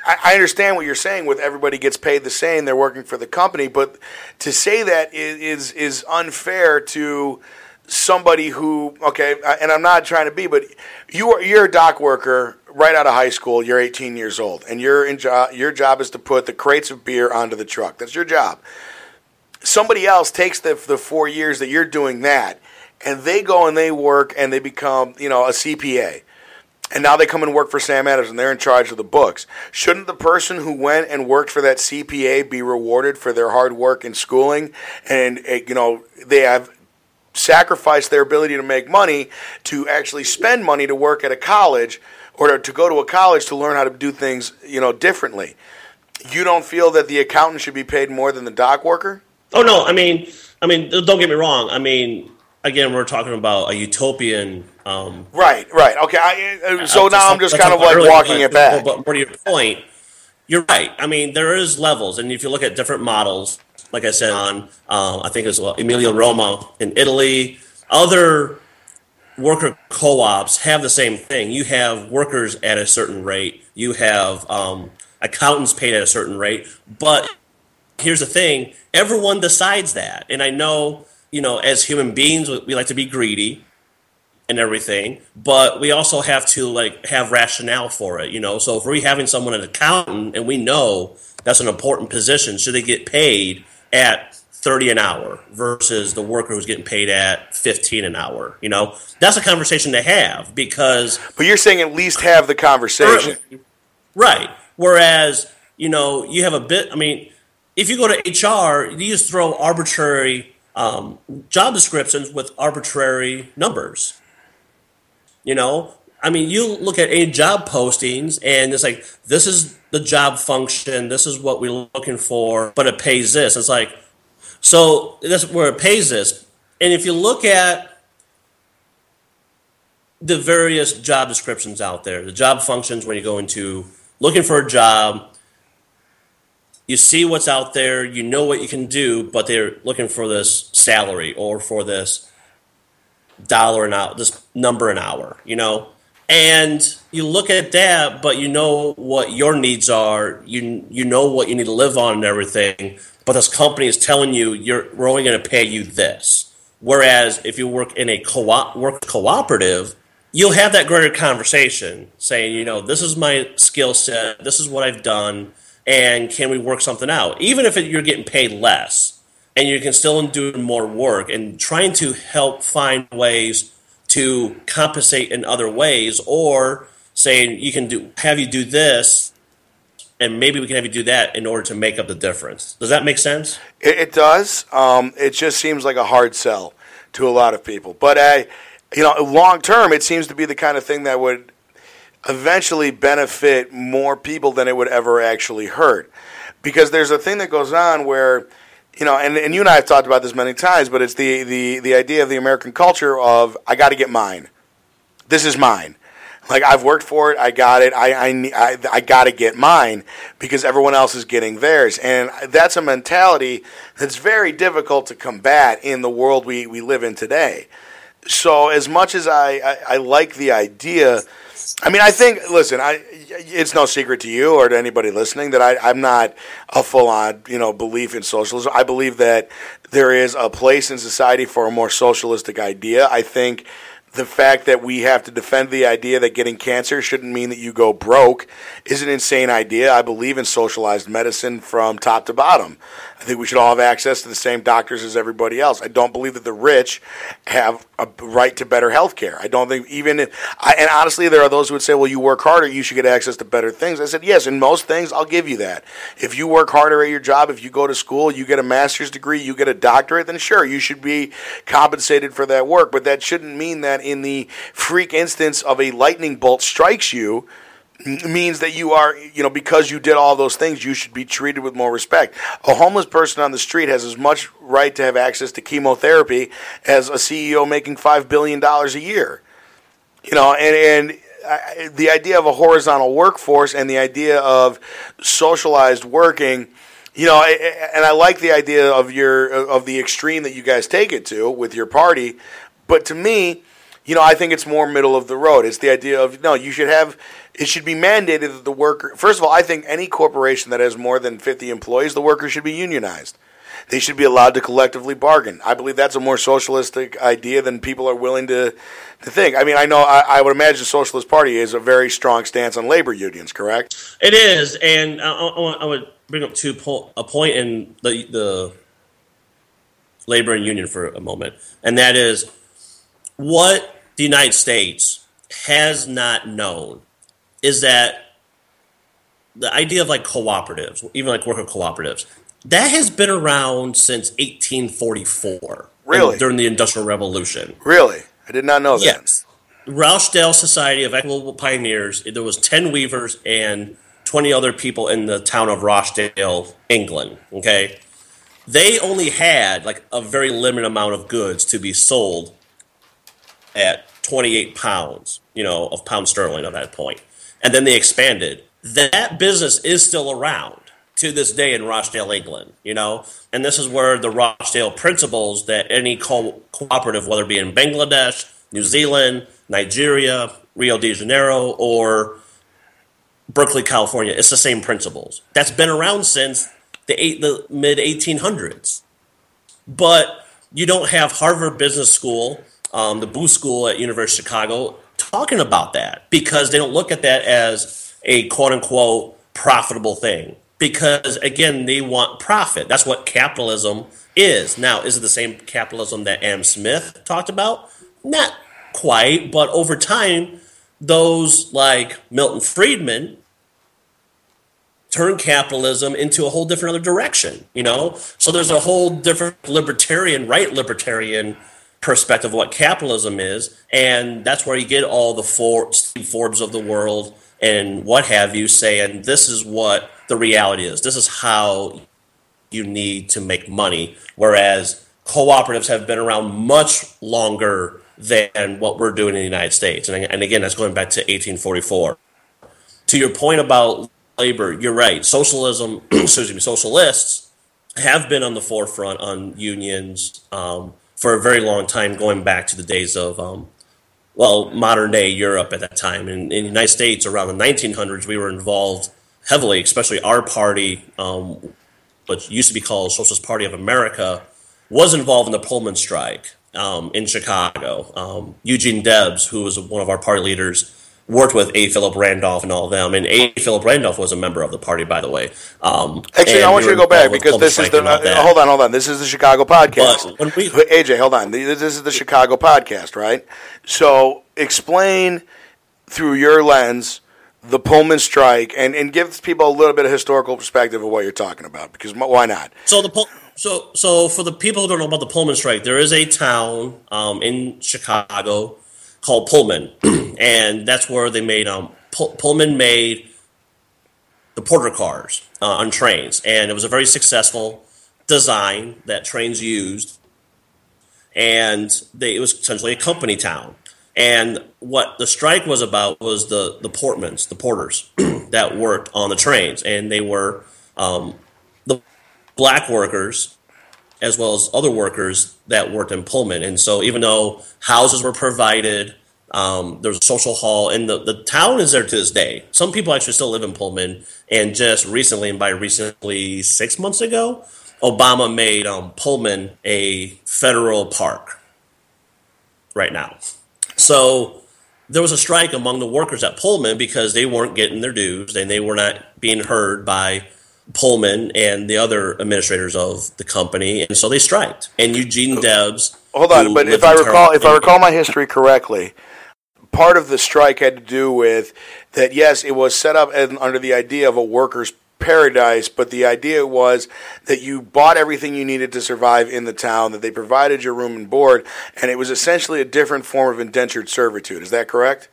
I understand what you're saying with everybody gets paid the same, they're working for the company, but to say that is is unfair to somebody who okay, and I'm not trying to be, but you are you're a dock worker right out of high school. You're 18 years old, and your jo- your job is to put the crates of beer onto the truck. That's your job. Somebody else takes the the four years that you're doing that, and they go and they work and they become you know a CPA and now they come and work for Sam Adams and they're in charge of the books. Shouldn't the person who went and worked for that CPA be rewarded for their hard work and schooling? And, eh, you know, they have sacrificed their ability to make money to actually spend money to work at a college or to go to a college to learn how to do things, you know, differently. You don't feel that the accountant should be paid more than the dock worker? Oh no, I mean, I mean, don't get me wrong. I mean, again, we're talking about a utopian. Um, right, right. Okay. I, uh, so now I'm just kind of like walking it back. But, more to your point, you're right. I mean, there is levels, and if you look at different models, like I said on, um, I think it was well, Emilia Romagna in Italy, other worker co-ops have the same thing. You have workers at a certain rate. You have um, accountants paid at a certain rate. But here's the thing: everyone decides that, and I know you know, as human beings, we like to be greedy and everything, but we also have to like have rationale for it, you know. So if we're having someone an accountant and we know that's an important position, should they get paid at 30 an hour versus the worker who's getting paid at 15 an hour, you know? That's a conversation to have because But you're saying at least have the conversation. Right. Whereas, you know, you have a bit I mean, if you go to HR, you just throw arbitrary um, job descriptions with arbitrary numbers. You know, I mean, you look at a job postings and it's like, this is the job function, this is what we're looking for, but it pays this. It's like, so that's where it pays this. And if you look at the various job descriptions out there, the job functions when you go into looking for a job, you see what's out there, you know what you can do, but they're looking for this salary or for this dollar an hour, this number an hour, you know. And you look at that, but you know what your needs are. You you know what you need to live on and everything. But this company is telling you you're we're only going to pay you this. Whereas if you work in a co work cooperative, you'll have that greater conversation, saying, you know, this is my skill set, this is what I've done and can we work something out? Even if you're getting paid less, and you can still do more work, and trying to help find ways to compensate in other ways, or saying you can do have you do this, and maybe we can have you do that in order to make up the difference. Does that make sense? It, it does. Um, it just seems like a hard sell to a lot of people, but I, you know, long term, it seems to be the kind of thing that would eventually benefit more people than it would ever actually hurt. Because there's a thing that goes on where, you know, and, and you and I have talked about this many times, but it's the, the, the idea of the American culture of, I got to get mine. This is mine. Like, I've worked for it, I got it, I, I, I, I got to get mine because everyone else is getting theirs. And that's a mentality that's very difficult to combat in the world we, we live in today. So, as much as I, I, I like the idea, I mean, I think. Listen, I. It's no secret to you or to anybody listening that I, I'm not a full-on, you know, belief in socialism. I believe that there is a place in society for a more socialistic idea. I think the fact that we have to defend the idea that getting cancer shouldn't mean that you go broke is an insane idea. I believe in socialized medicine from top to bottom. I think we should all have access to the same doctors as everybody else. I don't believe that the rich have a right to better health care. I don't think even, if, I, and honestly, there are those who would say, well, you work harder, you should get access to better things. I said, yes, in most things, I'll give you that. If you work harder at your job, if you go to school, you get a master's degree, you get a doctorate, then sure, you should be compensated for that work. But that shouldn't mean that in the freak instance of a lightning bolt strikes you, means that you are, you know, because you did all those things, you should be treated with more respect. A homeless person on the street has as much right to have access to chemotherapy as a CEO making $5 billion a year. You know, and, and I, the idea of a horizontal workforce and the idea of socialized working, you know, and I like the idea of your of the extreme that you guys take it to with your party, but to me, you know, I think it's more middle of the road. It's the idea of no, you should have it should be mandated that the worker first of all, I think any corporation that has more than 50 employees, the workers should be unionized. They should be allowed to collectively bargain. I believe that's a more socialistic idea than people are willing to to think. I mean, I know I, I would imagine the Socialist Party is a very strong stance on labor unions, correct? It is, and I, I, I would bring up two po- a point in the the labor and union for a moment, and that is what the United States has not known is that the idea of like cooperatives, even like worker cooperatives, that has been around since 1844. Really? During the Industrial Revolution. Really? I did not know that. Yes. Rochdale Society of Equitable Pioneers, there was 10 weavers and 20 other people in the town of Rochdale, England, okay? They only had like a very limited amount of goods to be sold at 28 pounds, you know, of pound sterling at that point. And then they expanded. That business is still around to this day in Rochdale, England, you know? And this is where the Rochdale principles that any co- cooperative, whether it be in Bangladesh, New Zealand, Nigeria, Rio de Janeiro, or Berkeley, California, it's the same principles. That's been around since the, eight, the mid 1800s. But you don't have Harvard Business School um, the Booth School at University of Chicago talking about that because they don't look at that as a quote unquote profitable thing. Because again, they want profit. That's what capitalism is. Now, is it the same capitalism that Adam Smith talked about? Not quite, but over time, those like Milton Friedman turn capitalism into a whole different other direction, you know? So there's a whole different libertarian, right libertarian perspective of what capitalism is, and that's where you get all the For- Steve Forbes of the world and what have you saying this is what the reality is. This is how you need to make money. Whereas cooperatives have been around much longer than what we're doing in the United States. And, and again, that's going back to 1844. To your point about labor, you're right. Socialism, excuse me, socialists have been on the forefront on unions. Um, for a very long time, going back to the days of, um, well, modern day Europe at that time. In, in the United States, around the 1900s, we were involved heavily, especially our party, um, what used to be called Socialist Party of America, was involved in the Pullman strike um, in Chicago. Um, Eugene Debs, who was one of our party leaders, worked with A. Philip Randolph and all of them. And A. Philip Randolph was a member of the party, by the way. Um, Actually, I want you to go back because this is the uh, hold on, hold on. This is the Chicago podcast. We, AJ, hold on. This is the Chicago podcast, right? So explain through your lens the Pullman strike and, and give people a little bit of historical perspective of what you're talking about because why not? So the so so for the people who don't know about the Pullman strike, there is a town um, in Chicago called Pullman, and that's where they made um, Pullman made the porter cars uh, on trains, and it was a very successful design that trains used, and they, it was essentially a company town. And what the strike was about was the the portmans, the porters that worked on the trains, and they were um, the black workers as well as other workers that worked in Pullman. And so, even though houses were provided, um, there was a social hall, and the, the town is there to this day. Some people actually still live in Pullman. And just recently, and by recently, six months ago, Obama made um, Pullman a federal park right now. So there was a strike among the workers at Pullman because they weren't getting their dues and they were not being heard by Pullman and the other administrators of the company, and so they striked. And Eugene Debs. Hold on, but if I recall, if I recall my history correctly, part of the strike had to do with that. Yes, it was set up under the idea of a workers' paradise, but the idea was that you bought everything you needed to survive in the town, that they provided your room and board, and it was essentially a different form of indentured servitude. Is that correct?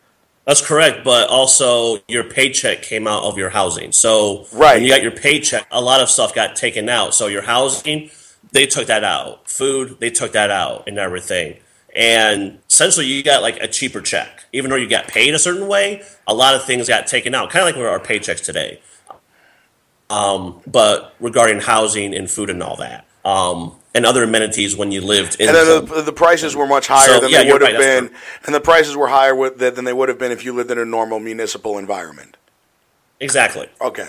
That's correct, but also your paycheck came out of your housing. So right. when you got your paycheck, a lot of stuff got taken out. So your housing, they took that out. Food, they took that out and everything. And essentially, you got like a cheaper check. Even though you got paid a certain way, a lot of things got taken out, kind of like where our paychecks today. Um, but regarding housing and food and all that. Um, and other amenities when you lived in. And then the, the prices were much higher so, than yeah, they would have right, been, and the prices were higher with, than they would have been if you lived in a normal municipal environment. Exactly. Okay.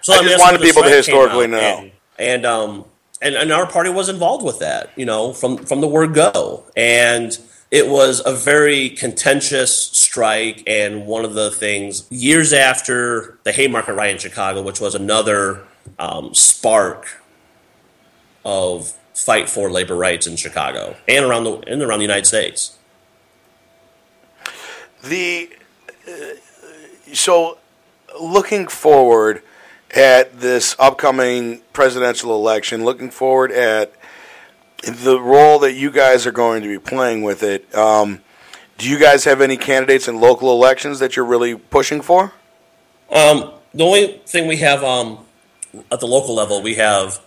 So I, I mean, just wanted people to historically know. And, and um and, and our party was involved with that, you know, from from the word go, and it was a very contentious strike and one of the things years after the haymarket riot in chicago which was another um, spark of fight for labor rights in Chicago and around the and around the United States. The uh, so looking forward at this upcoming presidential election, looking forward at the role that you guys are going to be playing with it. Um, do you guys have any candidates in local elections that you're really pushing for? Um, the only thing we have um, at the local level, we have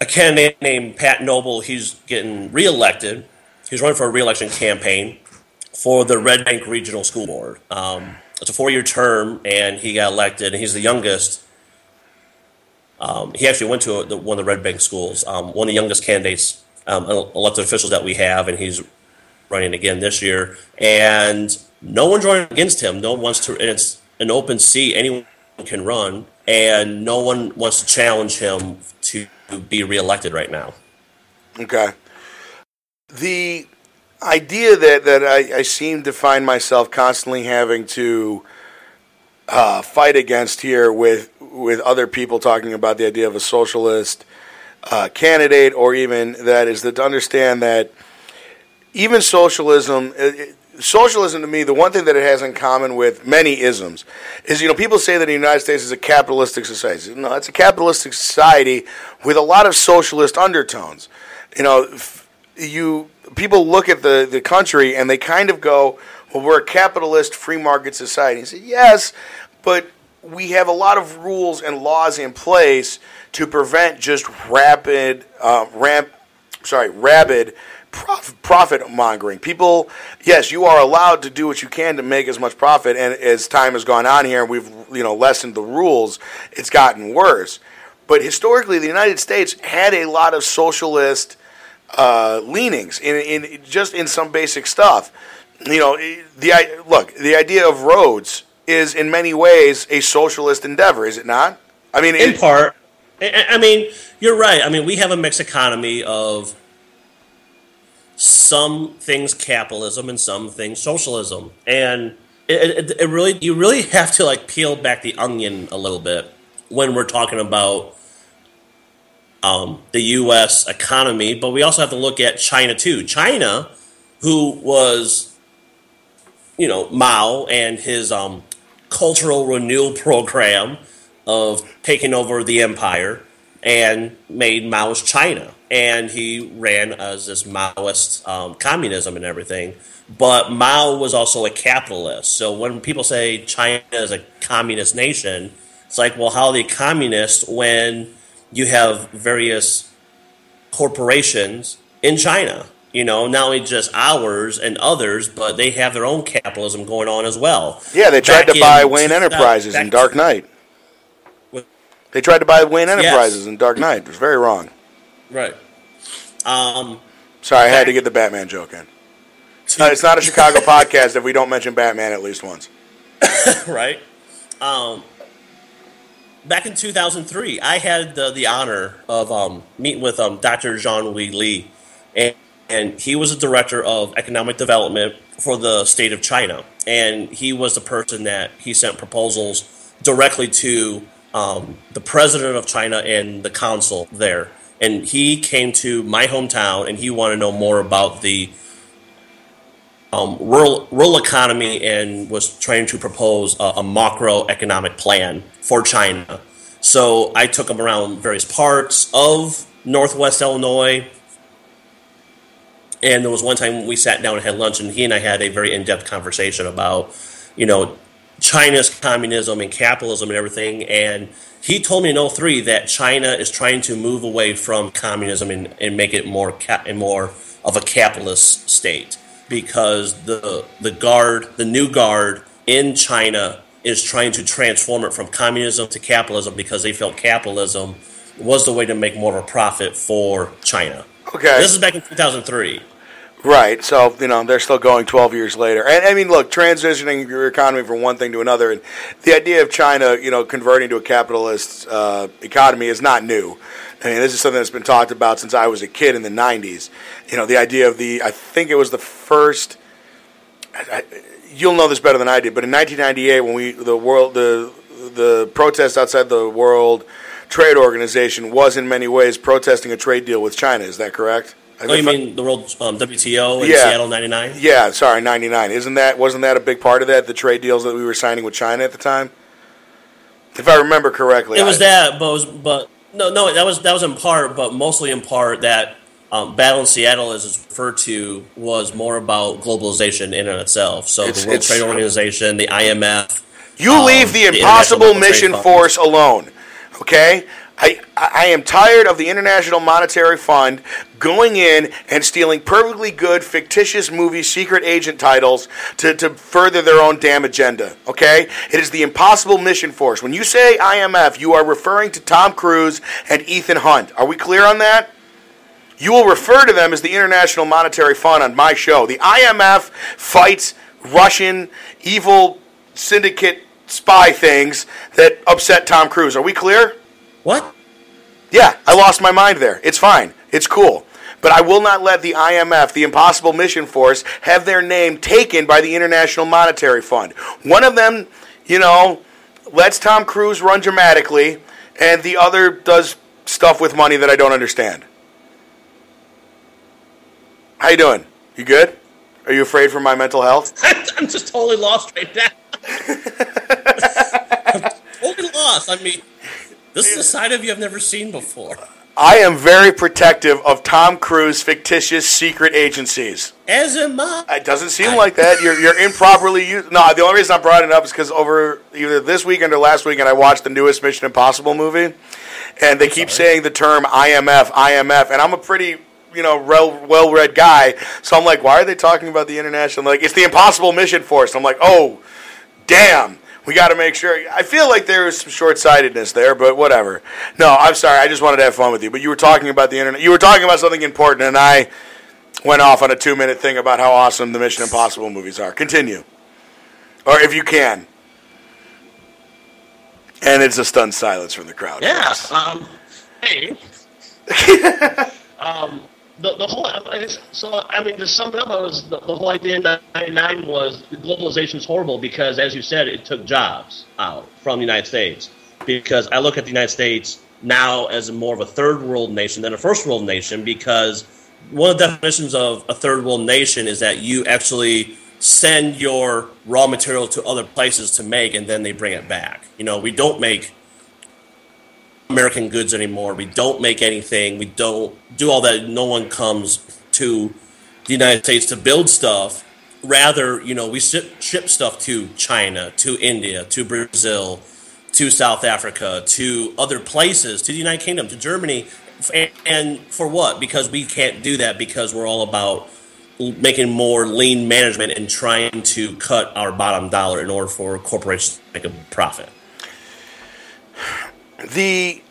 a candidate named Pat Noble. He's getting reelected. He's running for a reelection campaign for the Red Bank Regional School Board. Um, it's a four-year term, and he got elected. And he's the youngest. Um, he actually went to a, the, one of the Red Bank schools. Um, one of the youngest candidates, um, elected officials that we have, and he's running again this year. And no one's running against him. No one wants to. And it's an open seat. Anyone can run, and no one wants to challenge him to be reelected right now. Okay. The idea that, that I, I seem to find myself constantly having to uh, fight against here with with other people talking about the idea of a socialist uh, candidate, or even that is that to understand that even socialism, it, socialism to me, the one thing that it has in common with many isms is, you know, people say that the United States is a capitalistic society. No, it's a capitalistic society with a lot of socialist undertones. You know, you people look at the, the country and they kind of go, well, we're a capitalist free market society. And say, yes, but we have a lot of rules and laws in place to prevent just rapid, uh, ramp, sorry, rabid profit mongering. People, yes, you are allowed to do what you can to make as much profit. And as time has gone on here, and we've you know lessened the rules, it's gotten worse. But historically, the United States had a lot of socialist uh, leanings in, in just in some basic stuff. You know, the look, the idea of roads is in many ways a socialist endeavor, is it not? I mean, in it, part. I mean, you're right. I mean, we have a mixed economy of some things capitalism and some things socialism. And it, it, it, really, you really have to like peel back the onion a little bit when we're talking about um, the U.S. economy. But we also have to look at China too. China, who was, you know, Mao and his um, cultural renewal program of taking over the empire and made Mao's China and he ran as this Maoist um, communism and everything. But Mao was also a capitalist. So when people say China is a communist nation, it's like, well, how are they communist when you have various corporations in China? You know, not only just ours and others, but they have their own capitalism going on as well. Yeah, they tried back to buy Wayne Enterprises in Dark Knight. They tried to buy Wayne Enterprises yes. in Dark Knight. It was very wrong. Right. Um, Sorry, I had to get the Batman joke in. It's not, it's not a Chicago podcast if we don't mention Batman at least once. right. Um, back in 2003, I had the, the honor of um, meeting with um, Dr. Jean Louis Lee. And, and he was a director of economic development for the state of China, and he was the person that he sent proposals directly to um, the president of China and the council there. And he came to my hometown, and he wanted to know more about the um, rural rural economy, and was trying to propose a, a macroeconomic plan for China. So I took him around various parts of Northwest Illinois and there was one time we sat down and had lunch, and he and I had a very in depth conversation about, you know, China's communism and capitalism and everything. And he told me in 03 that China is trying to move away from communism and, and make it more cap- and more of a capitalist state because the the guard, the new guard in China is trying to transform it from communism to capitalism because they felt capitalism was the way to make more of a profit for China. Okay. This is back in 2003. Right. So, you know, they're still going 12 years later. And I mean, look, transitioning your economy from one thing to another, and the idea of China, you know, converting to a capitalist uh, economy is not new. I mean, this is something that's been talked about since I was a kid in the 90s. You know, the idea of the, I think it was the first, I, you'll know this better than I did, but in 1998, when we, the world, the, the protests outside the World Trade Organization was in many ways protesting a trade deal with China. Is that correct? Oh, you mean the World um, WTO in Yeah. Seattle '99? Yeah, sorry, ninety nine. Isn't that wasn't that a big part of that? The trade deals that we were signing with China at the time, if I remember correctly. It was I- that, but was, but no, no, that was that was in part, but mostly in part that um, Battle in Seattle, as it's referred to, was more about globalization in and itself. So It's- the World Trade Organization, the IMF. You um, leave the the impossible mission force alone, okay? I, I am tired of the International Monetary Fund going in and stealing perfectly good fictitious movie secret agent titles to, to further their own damn agenda, okay? It is the impossible mission force. When you say IMF, you are referring to Tom Cruise and Ethan Hunt. Are we clear on that? You will refer to them as the International Monetary Fund on my show. The IMF fights Russian evil syndicate spy things that upset Tom Cruise. Are we clear? What? Yeah, I lost my mind there. It's fine. It's cool. But I will not let the IMF, the Impossible Mission Force, have their name taken by the International Monetary Fund. One of them, you know, lets Tom Cruise run dramatically, and the other does stuff with money that I don't understand. How you doing? You good? Are you afraid for my mental health? I'm just totally lost right now. Totally lost. I mean, this is a side of you I've never seen before. I am very protective of Tom Cruise fictitious secret agencies. As am I. It doesn't seem like that. You're, you're improperly used. No, the only reason I brought it up is because over either this weekend or last weekend, I watched the newest Mission Impossible movie, and they keep saying the term IMF, IMF, and I'm a pretty you know well well read guy, so I'm like, why are they talking about the international? Like, it's the Impossible Mission Force. I'm like, oh, damn. We got to make sure. I feel like there was some short-sightedness there, but whatever. No, I'm sorry. I just wanted to have fun with you. But you were talking about the internet. You were talking about something important, and I went off on a two minute thing about how awesome the Mission Impossible movies are. Continue. Or if you can. And it's a stunned silence from the crowd. Yeah. Um, hey. um, the, the whole so I mean to sum it up, was the, the whole idea in '99 was globalization is horrible because, as you said, it took jobs out from the United States. Because I look at the United States now as more of a third world nation than a first world nation because one of the definitions of a third world nation is that you actually send your raw material to other places to make and then they bring it back. You know, we don't make American goods anymore. We don't make anything. We don't do all that. No one comes to the United States to build stuff. Rather, you know, we ship, ship stuff to China, to India, to Brazil, to South Africa, to other places, to the United Kingdom, to Germany. And, and for what? Because we can't do that because we're all about making more lean management and trying to cut our bottom dollar in order for corporations to make a profit. The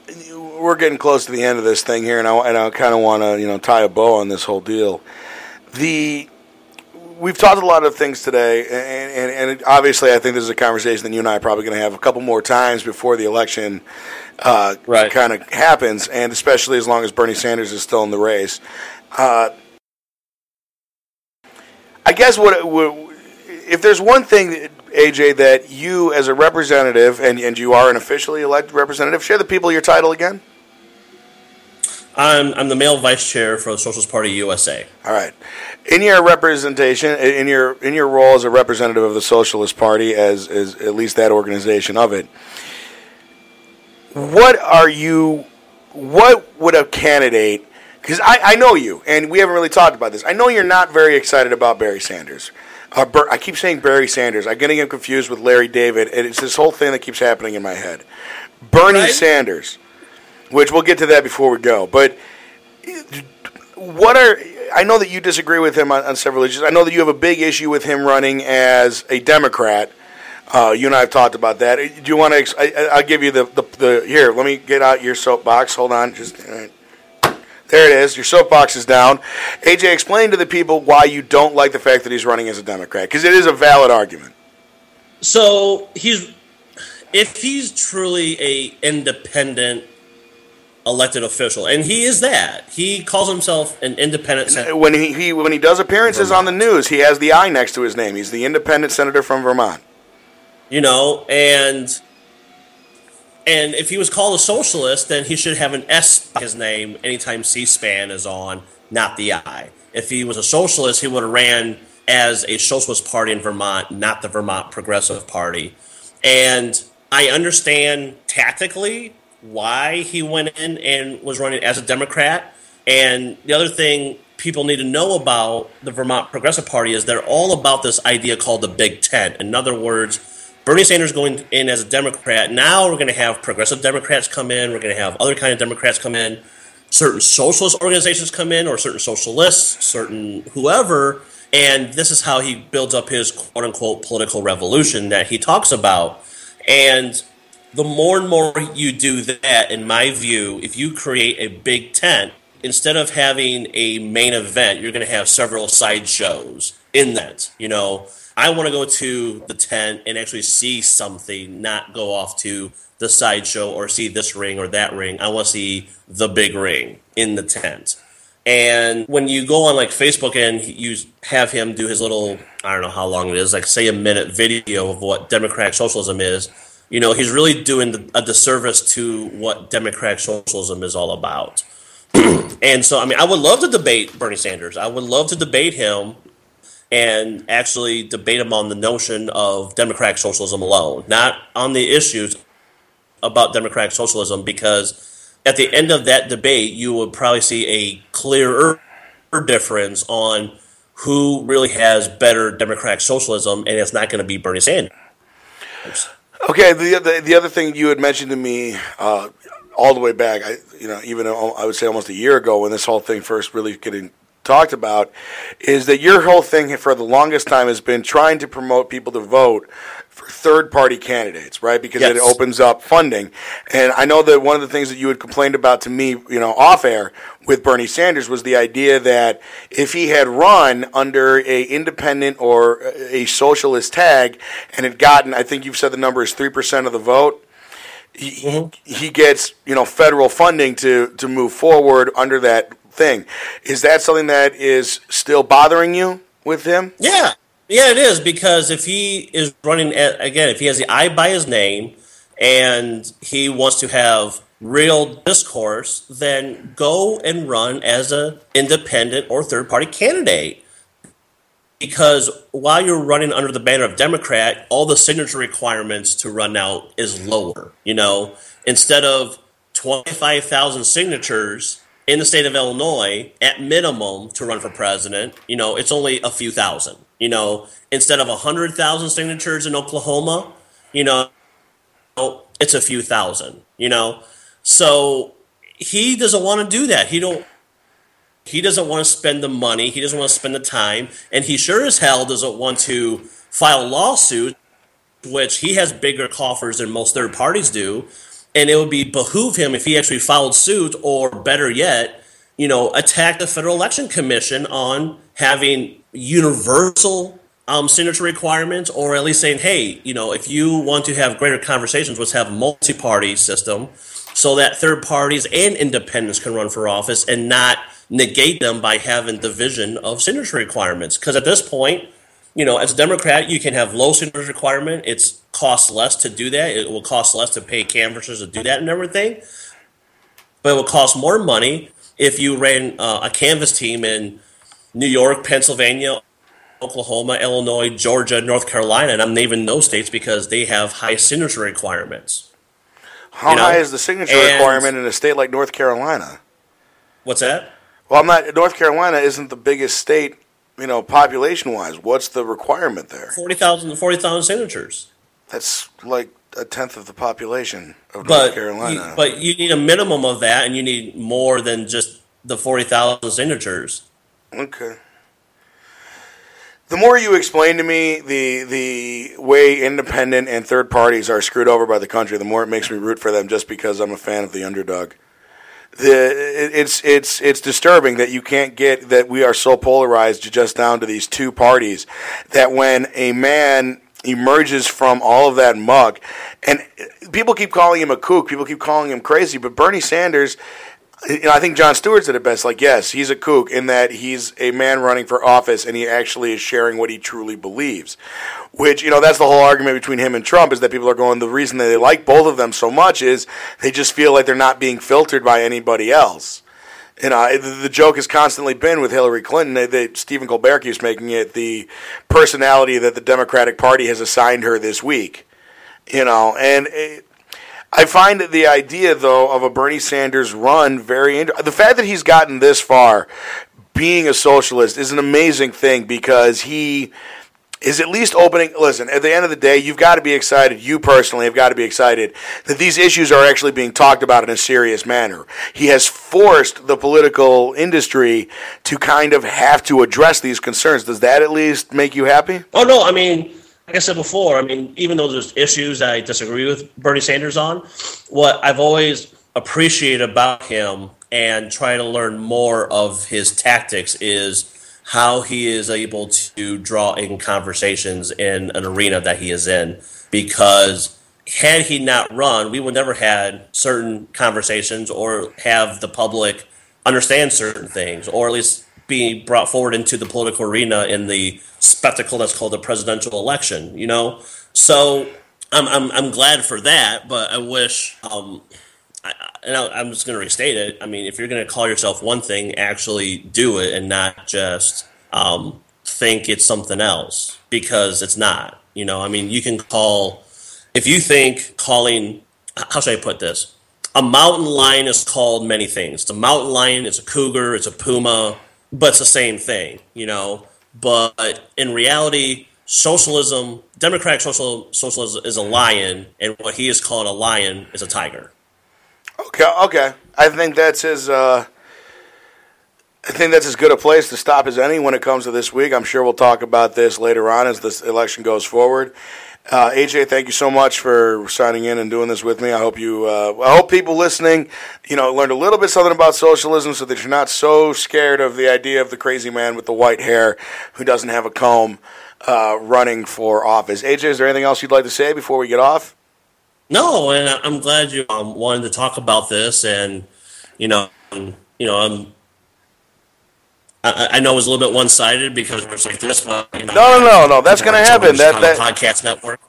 we're getting close to the end of this thing here, and I and I kind of want to you know tie a bow on this whole deal. The we've talked a lot of things today, and, and, and it, obviously, I think this is a conversation that you and I are probably going to have a couple more times before the election uh, Right. kind of happens, and especially as long as Bernie Sanders is still in the race. Uh, I guess what, what if there's one thing, AJ, that you as a representative and and you are an officially elected representative, share the people your title again. I'm, I'm the male vice chair for the Socialist Party USA. All right. In your representation, in your in your role as a representative of the Socialist Party, as, as at least that organization of it, what are you? What would a candidate? Because I, I know you, and we haven't really talked about this. I know you're not very excited about Barry Sanders. Uh, Ber- I keep saying Barry Sanders. I'm getting him confused with Larry David, and it's this whole thing that keeps happening in my head. Bernie Right. Sanders, which we'll get to that before we go. But what are I know that you disagree with him on, on several issues. I know that you have a big issue with him running as a Democrat. Uh, you and I have talked about that. Do you want to? Ex- I, I- I'll give you the, the the here. Let me get out your soapbox. Hold on, just right. There. It is. Your soapbox is down. AJ, explain to the people why you don't like the fact that he's running as a Democrat because it is a valid argument. So he's if he's truly a independent elected official, and he is that. He calls himself an independent senator. When he, he when he does appearances on the news, he has the I next to his name. He's the independent senator from Vermont. you know, and and if he was called a socialist, then he should have an S his name anytime C-SPAN is on, not the I. If he was a socialist, he would have ran as a socialist party in Vermont, not the Vermont Progressive Party. And I understand tactically why he went in and was running as a Democrat. And the other thing people need to know about the Vermont Progressive Party is they're all about this idea called the Big Tent. In other words, Bernie Sanders going in as a Democrat. Now we're going to have progressive Democrats come in. We're going to have other kind of Democrats come in. Certain socialist organizations come in, or certain socialists, certain whoever. And this is how he builds up his quote unquote political revolution that he talks about. And the more and more you do that, in my view, if you create a big tent, instead of having a main event, you're going to have several side shows in that. You know, I want to go to the tent and actually see something, not go off to the sideshow or see this ring or that ring. I want to see the big ring in the tent. And when you go on like Facebook and you have him do his little, I don't know how long it is, like say a minute video of what democratic socialism is, you know, he's really doing a disservice to what democratic socialism is all about. and so, I mean, I would love to debate Bernie Sanders. I would love to debate him and actually debate him on the notion of democratic socialism alone, not on the issues about democratic socialism, because at the end of that debate, you would probably see a clearer difference on who really has better democratic socialism, and it's not going to be Bernie Sanders. Okay, the, the the other thing you had mentioned to me uh, all the way back, I you know even I would say almost a year ago when this whole thing first really getting talked about, is that your whole thing for the longest time has been trying to promote people to vote for third party candidates, right? Because it opens up funding, and I know that one of the things that you had complained about to me, you know, off air with Bernie Sanders was the idea that if he had run under a independent or a socialist tag and had gotten, I think you've said the number is three percent of the vote, he, he mm-hmm. gets you know federal funding to to move forward under that thing. Is that something that is still bothering you with him? Yeah, yeah, it is because if he is running at, again, if he has the I by his name and he wants to have real discourse, then go and run as an independent or third party candidate. Because while you're running under the banner of Democrat, all the signature requirements to run out is lower. You know, instead of 25,000 signatures in the state of Illinois at minimum to run for president, you know, it's only a few thousand. You know, instead of 100,000 signatures in Oklahoma, you know, it's a few thousand, you know. So he doesn't want to do that. He don't he doesn't want to spend the money, he doesn't want to spend the time, and he sure as hell doesn't want to file a lawsuit which he has bigger coffers than most third parties do, and it would be behoove him if he actually followed suit, or better yet, you know, attack the Federal Election Commission on having universal um, signature requirements, or at least saying, hey, you know, if you want to have greater conversations, let's have a multi-party system. so that third parties and independents can run for office and not negate them by having division of signature requirements. Because at this point, you know, as a Democrat, you can have low signature requirement. It's costs less to do that. It will cost less to pay canvassers to do that and everything. But it will cost more money if you ran uh, a canvas team in New York, Pennsylvania, Oklahoma, Illinois, Georgia, North Carolina, and I'm naming those states because they have high signature requirements. How you know, high is the signature and- requirement in a state like North Carolina? What's that? Well, I'm not. North Carolina isn't the biggest state, you know, population wise. What's the requirement there? 40,000 40,000 signatures. That's like a tenth of the population of North But Carolina. you, but you need a minimum of that, and you need more than just the 40,000 signatures. Okay. The more you explain to me the the way independent and third parties are screwed over by the country, the more it makes me root for them just because I'm a fan of the underdog. The it's it's it's disturbing that you can't get that we are so polarized just down to these two parties that when a man emerges from all of that muck and people keep calling him a kook, people keep calling him crazy, but Bernie Sanders you know, I think Jon Stewart said it best. Like, yes, he's a kook in that he's a man running for office, and he actually is sharing what he truly believes. Which, you know, that's the whole argument between him and Trump is that people are going. The reason that they like both of them so much is they just feel like they're not being filtered by anybody else. You know, the, joke has constantly been with Hillary Clinton. that Stephen Colbert keeps making it the personality that the Democratic Party has assigned her this week. You know, and. It, I find the idea, though, of a Bernie Sanders run very interesting. The fact that he's gotten this far, being a socialist, is an amazing thing because he is at least opening. Listen, at the end of the day, you've got to be excited. You personally have got to be excited that these issues are actually being talked about in a serious manner. He has forced the political industry to kind of have to address these concerns. Does that at least make you happy? Oh no, I mean, I said before, I mean, even though there's issues I disagree with Bernie Sanders on, what I've always appreciated about him and trying to learn more of his tactics is how he is able to draw in conversations in an arena that he is in. Because had he not run, we would never had certain conversations or have the public understand certain things, or at least be brought forward into the political arena in the spectacle that's called the presidential election. You know, so I'm I'm, I'm glad for that, but I wish. Um, I, and I, I'm just going to restate it. I mean, if you're going to call yourself one thing, actually do it, and not just um, think it's something else because it's not. You know, I mean, you can call if you think calling. How should I put this? A mountain lion is called many things. It's a mountain lion. It's a cougar. It's a puma. But it's the same thing, you know. But in reality, socialism, democratic social socialism, is a lion, and what he is called a lion is a tiger. Okay, okay. I think that's as uh, I think that's as good a place to stop as any when it comes to this week. I'm sure we'll talk about this later on as this election goes forward. Uh, AJ, thank you so much for signing in and doing this with me. I hope you, uh, I hope people listening, you know, learned a little bit something about socialism, so that you're not so scared of the idea of the crazy man with the white hair who doesn't have a comb uh, running for office. AJ, is there anything else you'd like to say before we get off? No, and I'm glad you um, wanted to talk about this, and you know, you know, I'm. I, I know it was a little bit one-sided because it's like this, but you know, No, no, no, no, that's gonna happen. That- that- podcast network.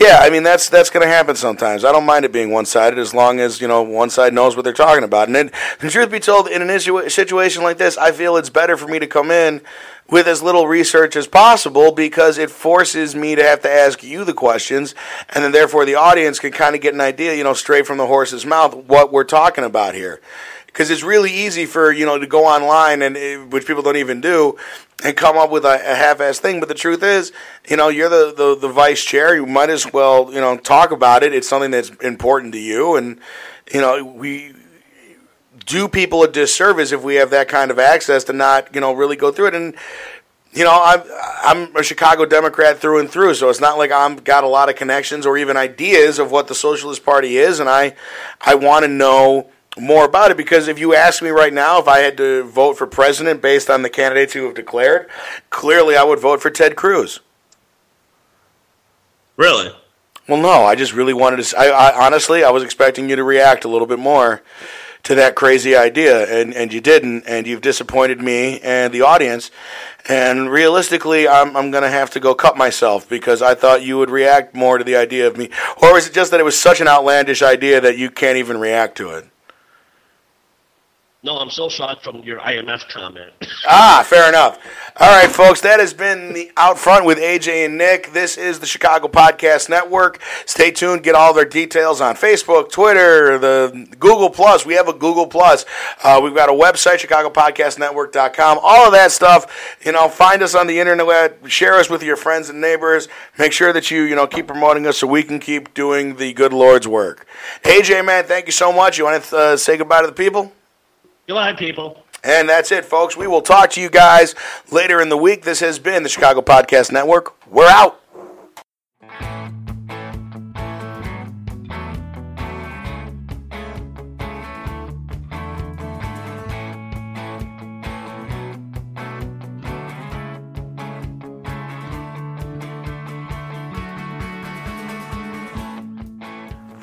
Yeah, I mean that's that's going to happen sometimes. I don't mind it being one sided as long as you know one side knows what they're talking about. And then, the truth be told, in an issue, situation like this, I feel it's better for me to come in with as little research as possible because it forces me to have to ask you the questions, and then therefore the audience can kind of get an idea, you know, straight from the horse's mouth what we're talking about here because it's really easy for you know to go online and eh, which people don't even do and come up with a, a half-ass thing. But the truth is you know you're the, the the vice chair. You might as well you know talk about it. It's something that's important to you. And you know we do people a disservice if we have that kind of access to not you know really go through it. And you know, I'm I'm a Chicago Democrat through and through, so it's not like I'm got a lot of connections or even ideas of what the Socialist Party is, and I I want to know more about it because if you ask me right now if I had to vote for president based on the candidates who have declared, clearly I would vote for Ted Cruz. Really? Well, no, I just really wanted to. I, I honestly, I was expecting you to react a little bit more to that crazy idea, and, and you didn't, and you've disappointed me and the audience. And realistically, I'm, I'm going to have to go cut myself because I thought you would react more to the idea of me. Or is it just that it was such an outlandish idea that you can't even react to it? No, I'm so shocked from your IMF comment. ah, fair enough. All right, folks, that has been the Out Front with AJ and Nick. This is the Chicago Podcast Network. Stay tuned. Get all their details on Facebook, Twitter, the Google Plus. We have a Google Plus. Uh, we've got a website, ChicagoPodcastNetwork.com. All of that stuff. You know, find us on the internet. Share us with your friends and neighbors. Make sure that you, you know, keep promoting us so we can keep doing the good Lord's work. AJ, man, thank you so much. You want to uh, say goodbye to the people? Goodbye, people. And that's it, folks. We will talk to you guys later in the week. This has been the Chicago Podcast Network. We're out.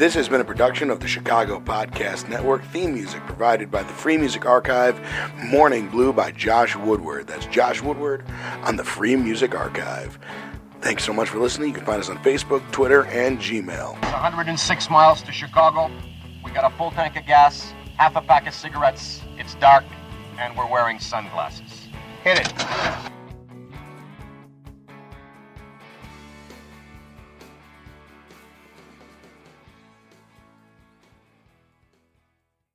This has been a production of the Chicago Podcast Network. Theme music provided by the Free Music Archive. Morning Blue by Josh Woodward. That's Josh Woodward on the Free Music Archive. Thanks so much for listening. You can find us on Facebook, Twitter, and Gmail. 106 miles to Chicago. We got a full tank of gas, half a pack of cigarettes. It's dark, and we're wearing sunglasses. Hit it.